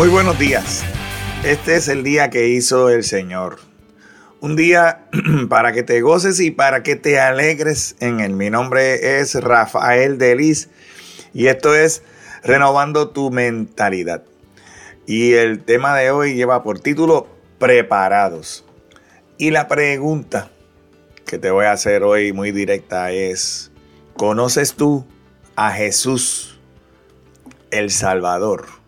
Muy buenos días. Este es el día que hizo el Señor. Un día para que te goces y para que te alegres en él. Mi nombre es Rafael Delis y esto es Renovando tu mentalidad. Y el tema de hoy lleva por título Preparados. Y la pregunta que te voy a hacer hoy muy directa es, ¿conoces tú a Jesús el Salvador?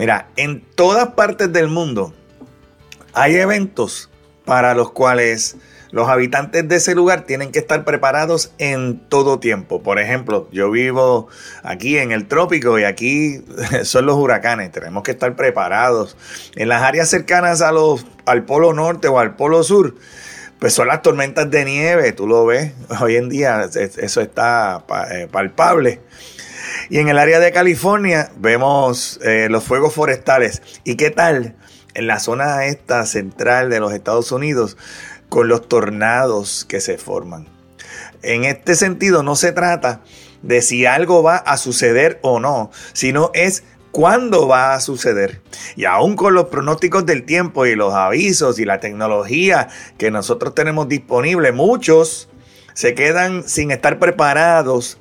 Mira, en todas partes del mundo hay eventos para los cuales los habitantes de ese lugar tienen que estar preparados en todo tiempo. Por ejemplo, yo vivo aquí en el trópico y aquí son los huracanes. Tenemos que estar preparados. En las áreas cercanas a los, al polo norte o al polo sur, pues son las tormentas de nieve. Tú lo ves. Hoy en día eso está eh, palpable. Y en el área de California vemos eh, los fuegos forestales. ¿Y qué tal en la zona esta central de los Estados Unidos con los tornados que se forman? En este sentido no se trata de si algo va a suceder o no, sino es cuándo va a suceder. Y aún con los pronósticos del tiempo y los avisos y la tecnología que nosotros tenemos disponible, muchos se quedan sin estar preparados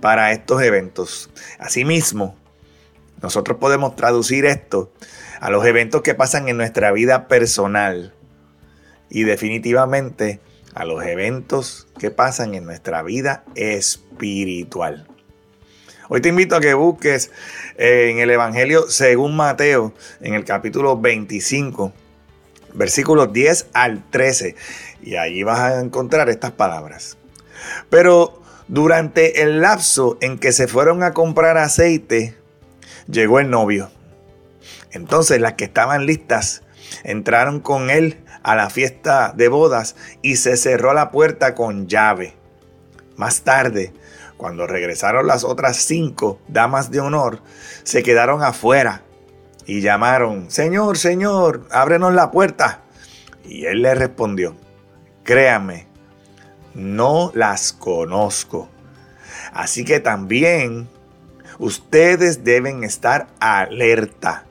para estos eventos. Asimismo, nosotros podemos traducir esto a los eventos que pasan en nuestra vida personal y definitivamente a los eventos que pasan en nuestra vida espiritual. Hoy te invito a que busques eh, en el Evangelio según Mateo, en el capítulo 25, versículos 10 al 13, y allí vas a encontrar estas palabras. Pero durante el lapso en que se fueron a comprar aceite, llegó el novio. Entonces las que estaban listas entraron con él a la fiesta de bodas y se cerró la puerta con llave. Más tarde, cuando regresaron las otras cinco damas de honor, se quedaron afuera y llamaron, Señor, Señor, ábrenos la puerta. Y él le respondió, créame, no las conozco. Así que también ustedes deben estar alerta,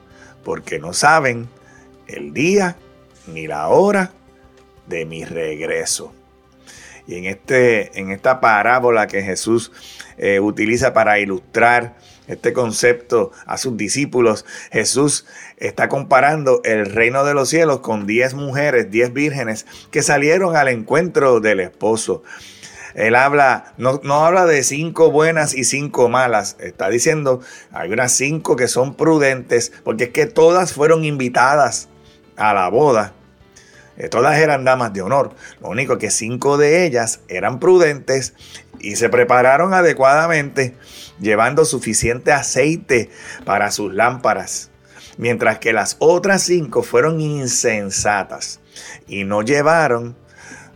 porque no saben el día ni la hora de mi regreso. Y en, este, en esta parábola que Jesús eh, utiliza para ilustrar este concepto a sus discípulos, Jesús está comparando el reino de los cielos con 10 mujeres, 10 vírgenes que salieron al encuentro del esposo. Él habla, no, no, habla de cinco buenas y cinco malas. Está diciendo, hay unas cinco que son prudentes, porque es que todas fueron invitadas a la boda. Eh, todas eran damas de honor. Lo único que cinco de ellas eran prudentes y se prepararon adecuadamente, llevando suficiente aceite para sus lámparas. Mientras que las otras cinco fueron insensatas y no llevaron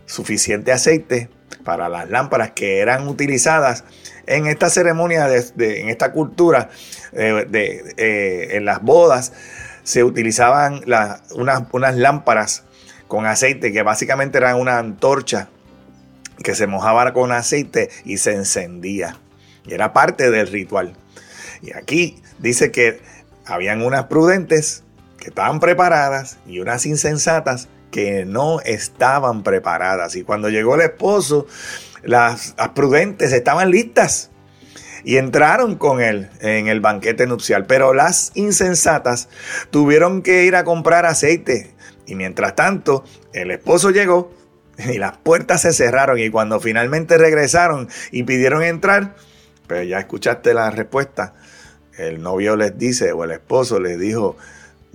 suficiente aceite para las lámparas que eran utilizadas en esta ceremonia, de, en esta cultura, eh, de, eh, en las bodas, se utilizaban unas, unas lámparas con aceite que básicamente eran una antorcha que se mojaba con aceite y se encendía. Y era parte del ritual. Y aquí dice que habían unas prudentes que estaban preparadas y unas insensatas que no estaban preparadas. Y cuando llegó el esposo, las, las prudentes estaban listas y entraron con él en el banquete nupcial. Pero las insensatas tuvieron que ir a comprar aceite. Y mientras tanto, el esposo llegó y las puertas se cerraron. Y cuando finalmente regresaron y pidieron entrar, pues ya escuchaste la respuesta. El novio les dice, o el esposo les dijo,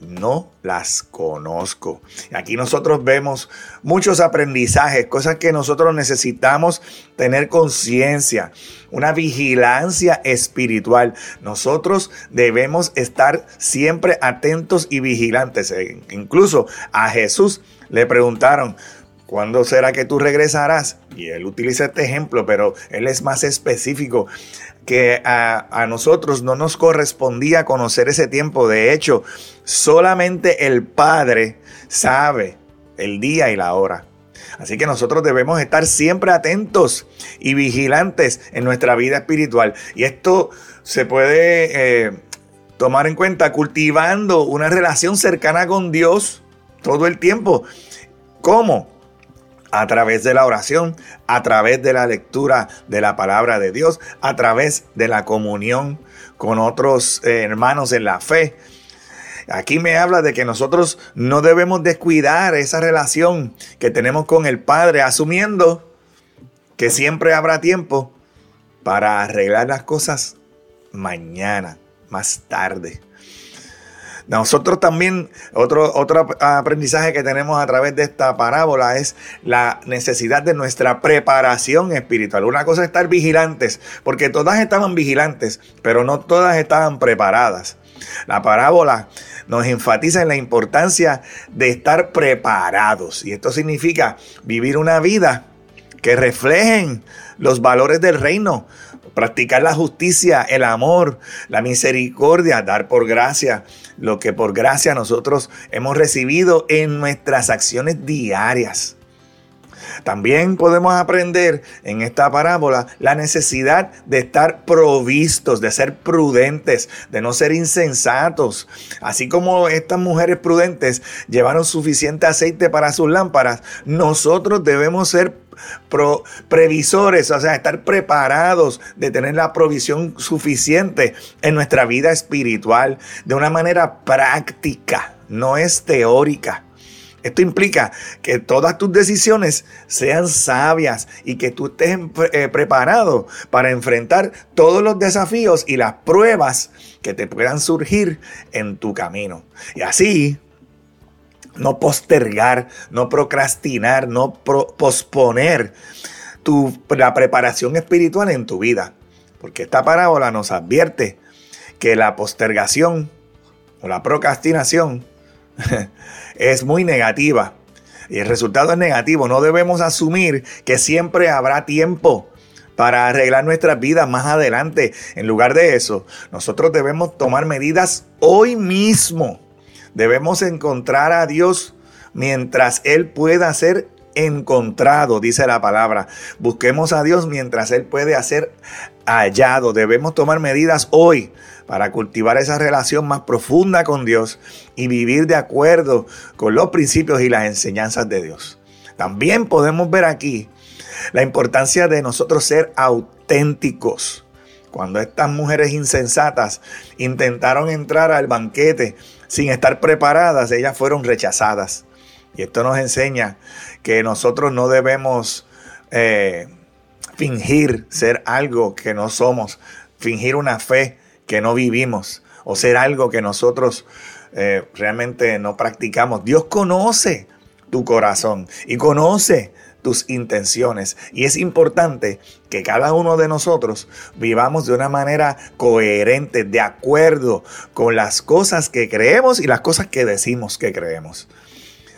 no las conozco. Aquí nosotros vemos muchos aprendizajes, cosas que nosotros necesitamos tener conciencia, una vigilancia espiritual. Nosotros debemos estar siempre atentos y vigilantes. E incluso a Jesús le preguntaron, ¿cuándo será que tú regresarás? Y él utiliza este ejemplo, pero él es más específico que a, nosotros no nos correspondía conocer ese tiempo. De hecho, solamente el Padre sabe el día y la hora. Así que nosotros debemos estar siempre atentos y vigilantes en nuestra vida espiritual. Y esto se puede eh, tomar en cuenta cultivando una relación cercana con Dios todo el tiempo. ¿Cómo? A través de la oración, a través de la lectura de la palabra de Dios, a través de la comunión con otros eh, hermanos en la fe. Aquí me habla de que nosotros no debemos descuidar esa relación que tenemos con el Padre, asumiendo que siempre habrá tiempo para arreglar las cosas mañana, más tarde. Nosotros también, otro, otro aprendizaje que tenemos a través de esta parábola es la necesidad de nuestra preparación espiritual. Una cosa es estar vigilantes, porque todas estaban vigilantes, pero no todas estaban preparadas. La parábola nos enfatiza en la importancia de estar preparados. Y esto significa vivir una vida que reflejen los valores del reino, practicar la justicia, el amor, la misericordia, dar por gracia lo que por gracia nosotros hemos recibido en nuestras acciones diarias. También podemos aprender en esta parábola la necesidad de estar provistos, de ser prudentes, de no ser insensatos. Así como estas mujeres prudentes llevaron suficiente aceite para sus lámparas, nosotros debemos ser previsores, o sea, estar preparados de tener la provisión suficiente en nuestra vida espiritual de una manera práctica, no es teórica. Esto implica que todas tus decisiones sean sabias y que tú estés eh, preparado para enfrentar todos los desafíos y las pruebas que te puedan surgir en tu camino. Y así no postergar, no procrastinar, no posponer tu, la preparación espiritual en tu vida. Porque esta parábola nos advierte que la postergación o la procrastinación es muy negativa. Y el resultado es negativo. No debemos asumir que siempre habrá tiempo para arreglar nuestras vidas más adelante. En lugar de eso, nosotros debemos tomar medidas hoy mismo Debemos encontrar a Dios mientras Él pueda ser encontrado, dice la palabra. Busquemos a Dios mientras Él puede ser hallado. Debemos tomar medidas hoy para cultivar esa relación más profunda con Dios y vivir de acuerdo con los principios y las enseñanzas de Dios. También podemos ver aquí la importancia de nosotros ser auténticos. Cuando estas mujeres insensatas intentaron entrar al banquete sin estar preparadas, ellas fueron rechazadas. Y esto nos enseña que nosotros no debemos eh, fingir ser algo que no somos, fingir una fe que no vivimos o ser algo que nosotros eh, realmente no practicamos. Dios conoce tu corazón y conoce tus intenciones. Y es importante que cada uno de nosotros vivamos de una manera coherente, de acuerdo con las cosas que creemos y las cosas que decimos que creemos.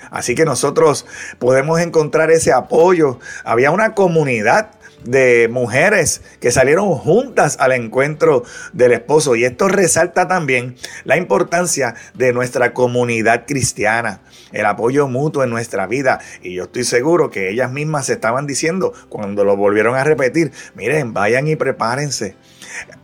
Así que nosotros podemos encontrar ese apoyo. Había una comunidad de mujeres que salieron juntas al encuentro del esposo. Y esto resalta también la importancia de nuestra comunidad cristiana, el apoyo mutuo en nuestra vida. Y yo estoy seguro que ellas mismas se estaban diciendo cuando lo volvieron a repetir, miren, vayan y prepárense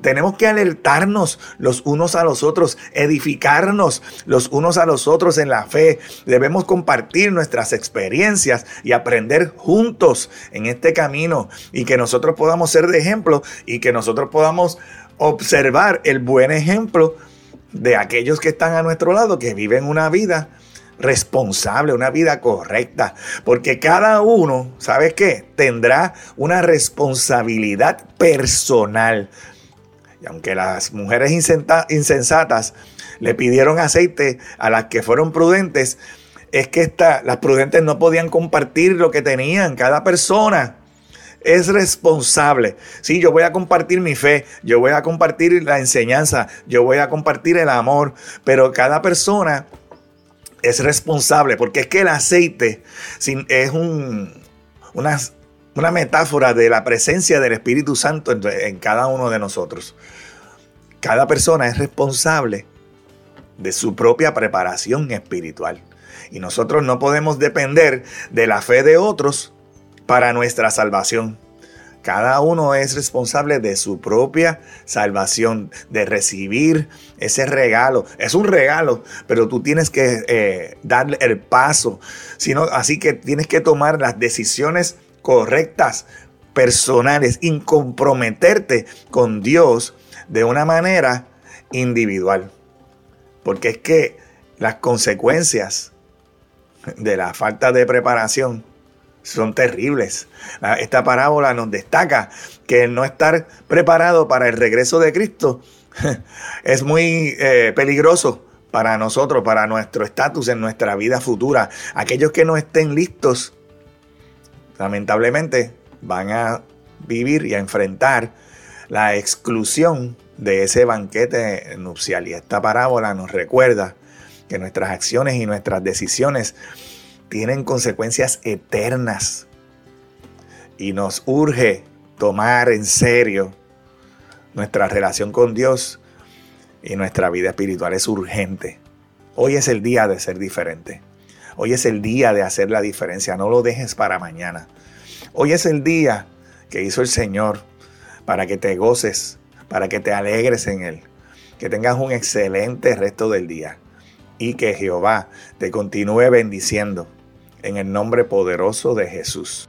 tenemos que alertarnos los unos a los otros, edificarnos los unos a los otros en la fe. Debemos compartir nuestras experiencias y aprender juntos en este camino y que nosotros podamos ser de ejemplo y que nosotros podamos observar el buen ejemplo de aquellos que están a nuestro lado, que viven una vida responsable, una vida correcta, porque cada uno, ¿sabes qué? Tendrá una responsabilidad personal. Y aunque las mujeres insensatas le pidieron aceite a las que fueron prudentes, es que las prudentes no podían compartir lo que tenían. Cada persona es responsable. Sí, yo voy a compartir mi fe, yo voy a compartir la enseñanza, yo voy a compartir el amor, pero cada persona es responsable porque es que el aceite es un, una una metáfora de la presencia del Espíritu Santo en, cada uno de nosotros. Cada persona es responsable de su propia preparación espiritual. Y nosotros no podemos depender de la fe de otros para nuestra salvación. Cada uno es responsable de su propia salvación, de recibir ese regalo. Es un regalo, pero tú tienes que eh, darle el paso. Sino, así que tienes que tomar las decisiones correctas, personales, y comprometerte con Dios de una manera individual. Porque es que las consecuencias de la falta de preparación son terribles. Esta parábola nos destaca que el no estar preparado para el regreso de Cristo es muy eh, peligroso para nosotros, para nuestro estatus en nuestra vida futura. Aquellos que no estén listos, lamentablemente, van a vivir y a enfrentar la exclusión de ese banquete nupcial. Y esta parábola nos recuerda que nuestras acciones y nuestras decisiones tienen consecuencias eternas. Y nos urge tomar en serio nuestra relación con Dios y nuestra vida espiritual. Es urgente. Hoy es el día de ser diferente. Hoy es el día de hacer la diferencia. No lo dejes para mañana. Hoy es el día que hizo el Señor para que te goces, para que te alegres en Él. Que tengas un excelente resto del día y que Jehová te continúe bendiciendo en el nombre poderoso de Jesús.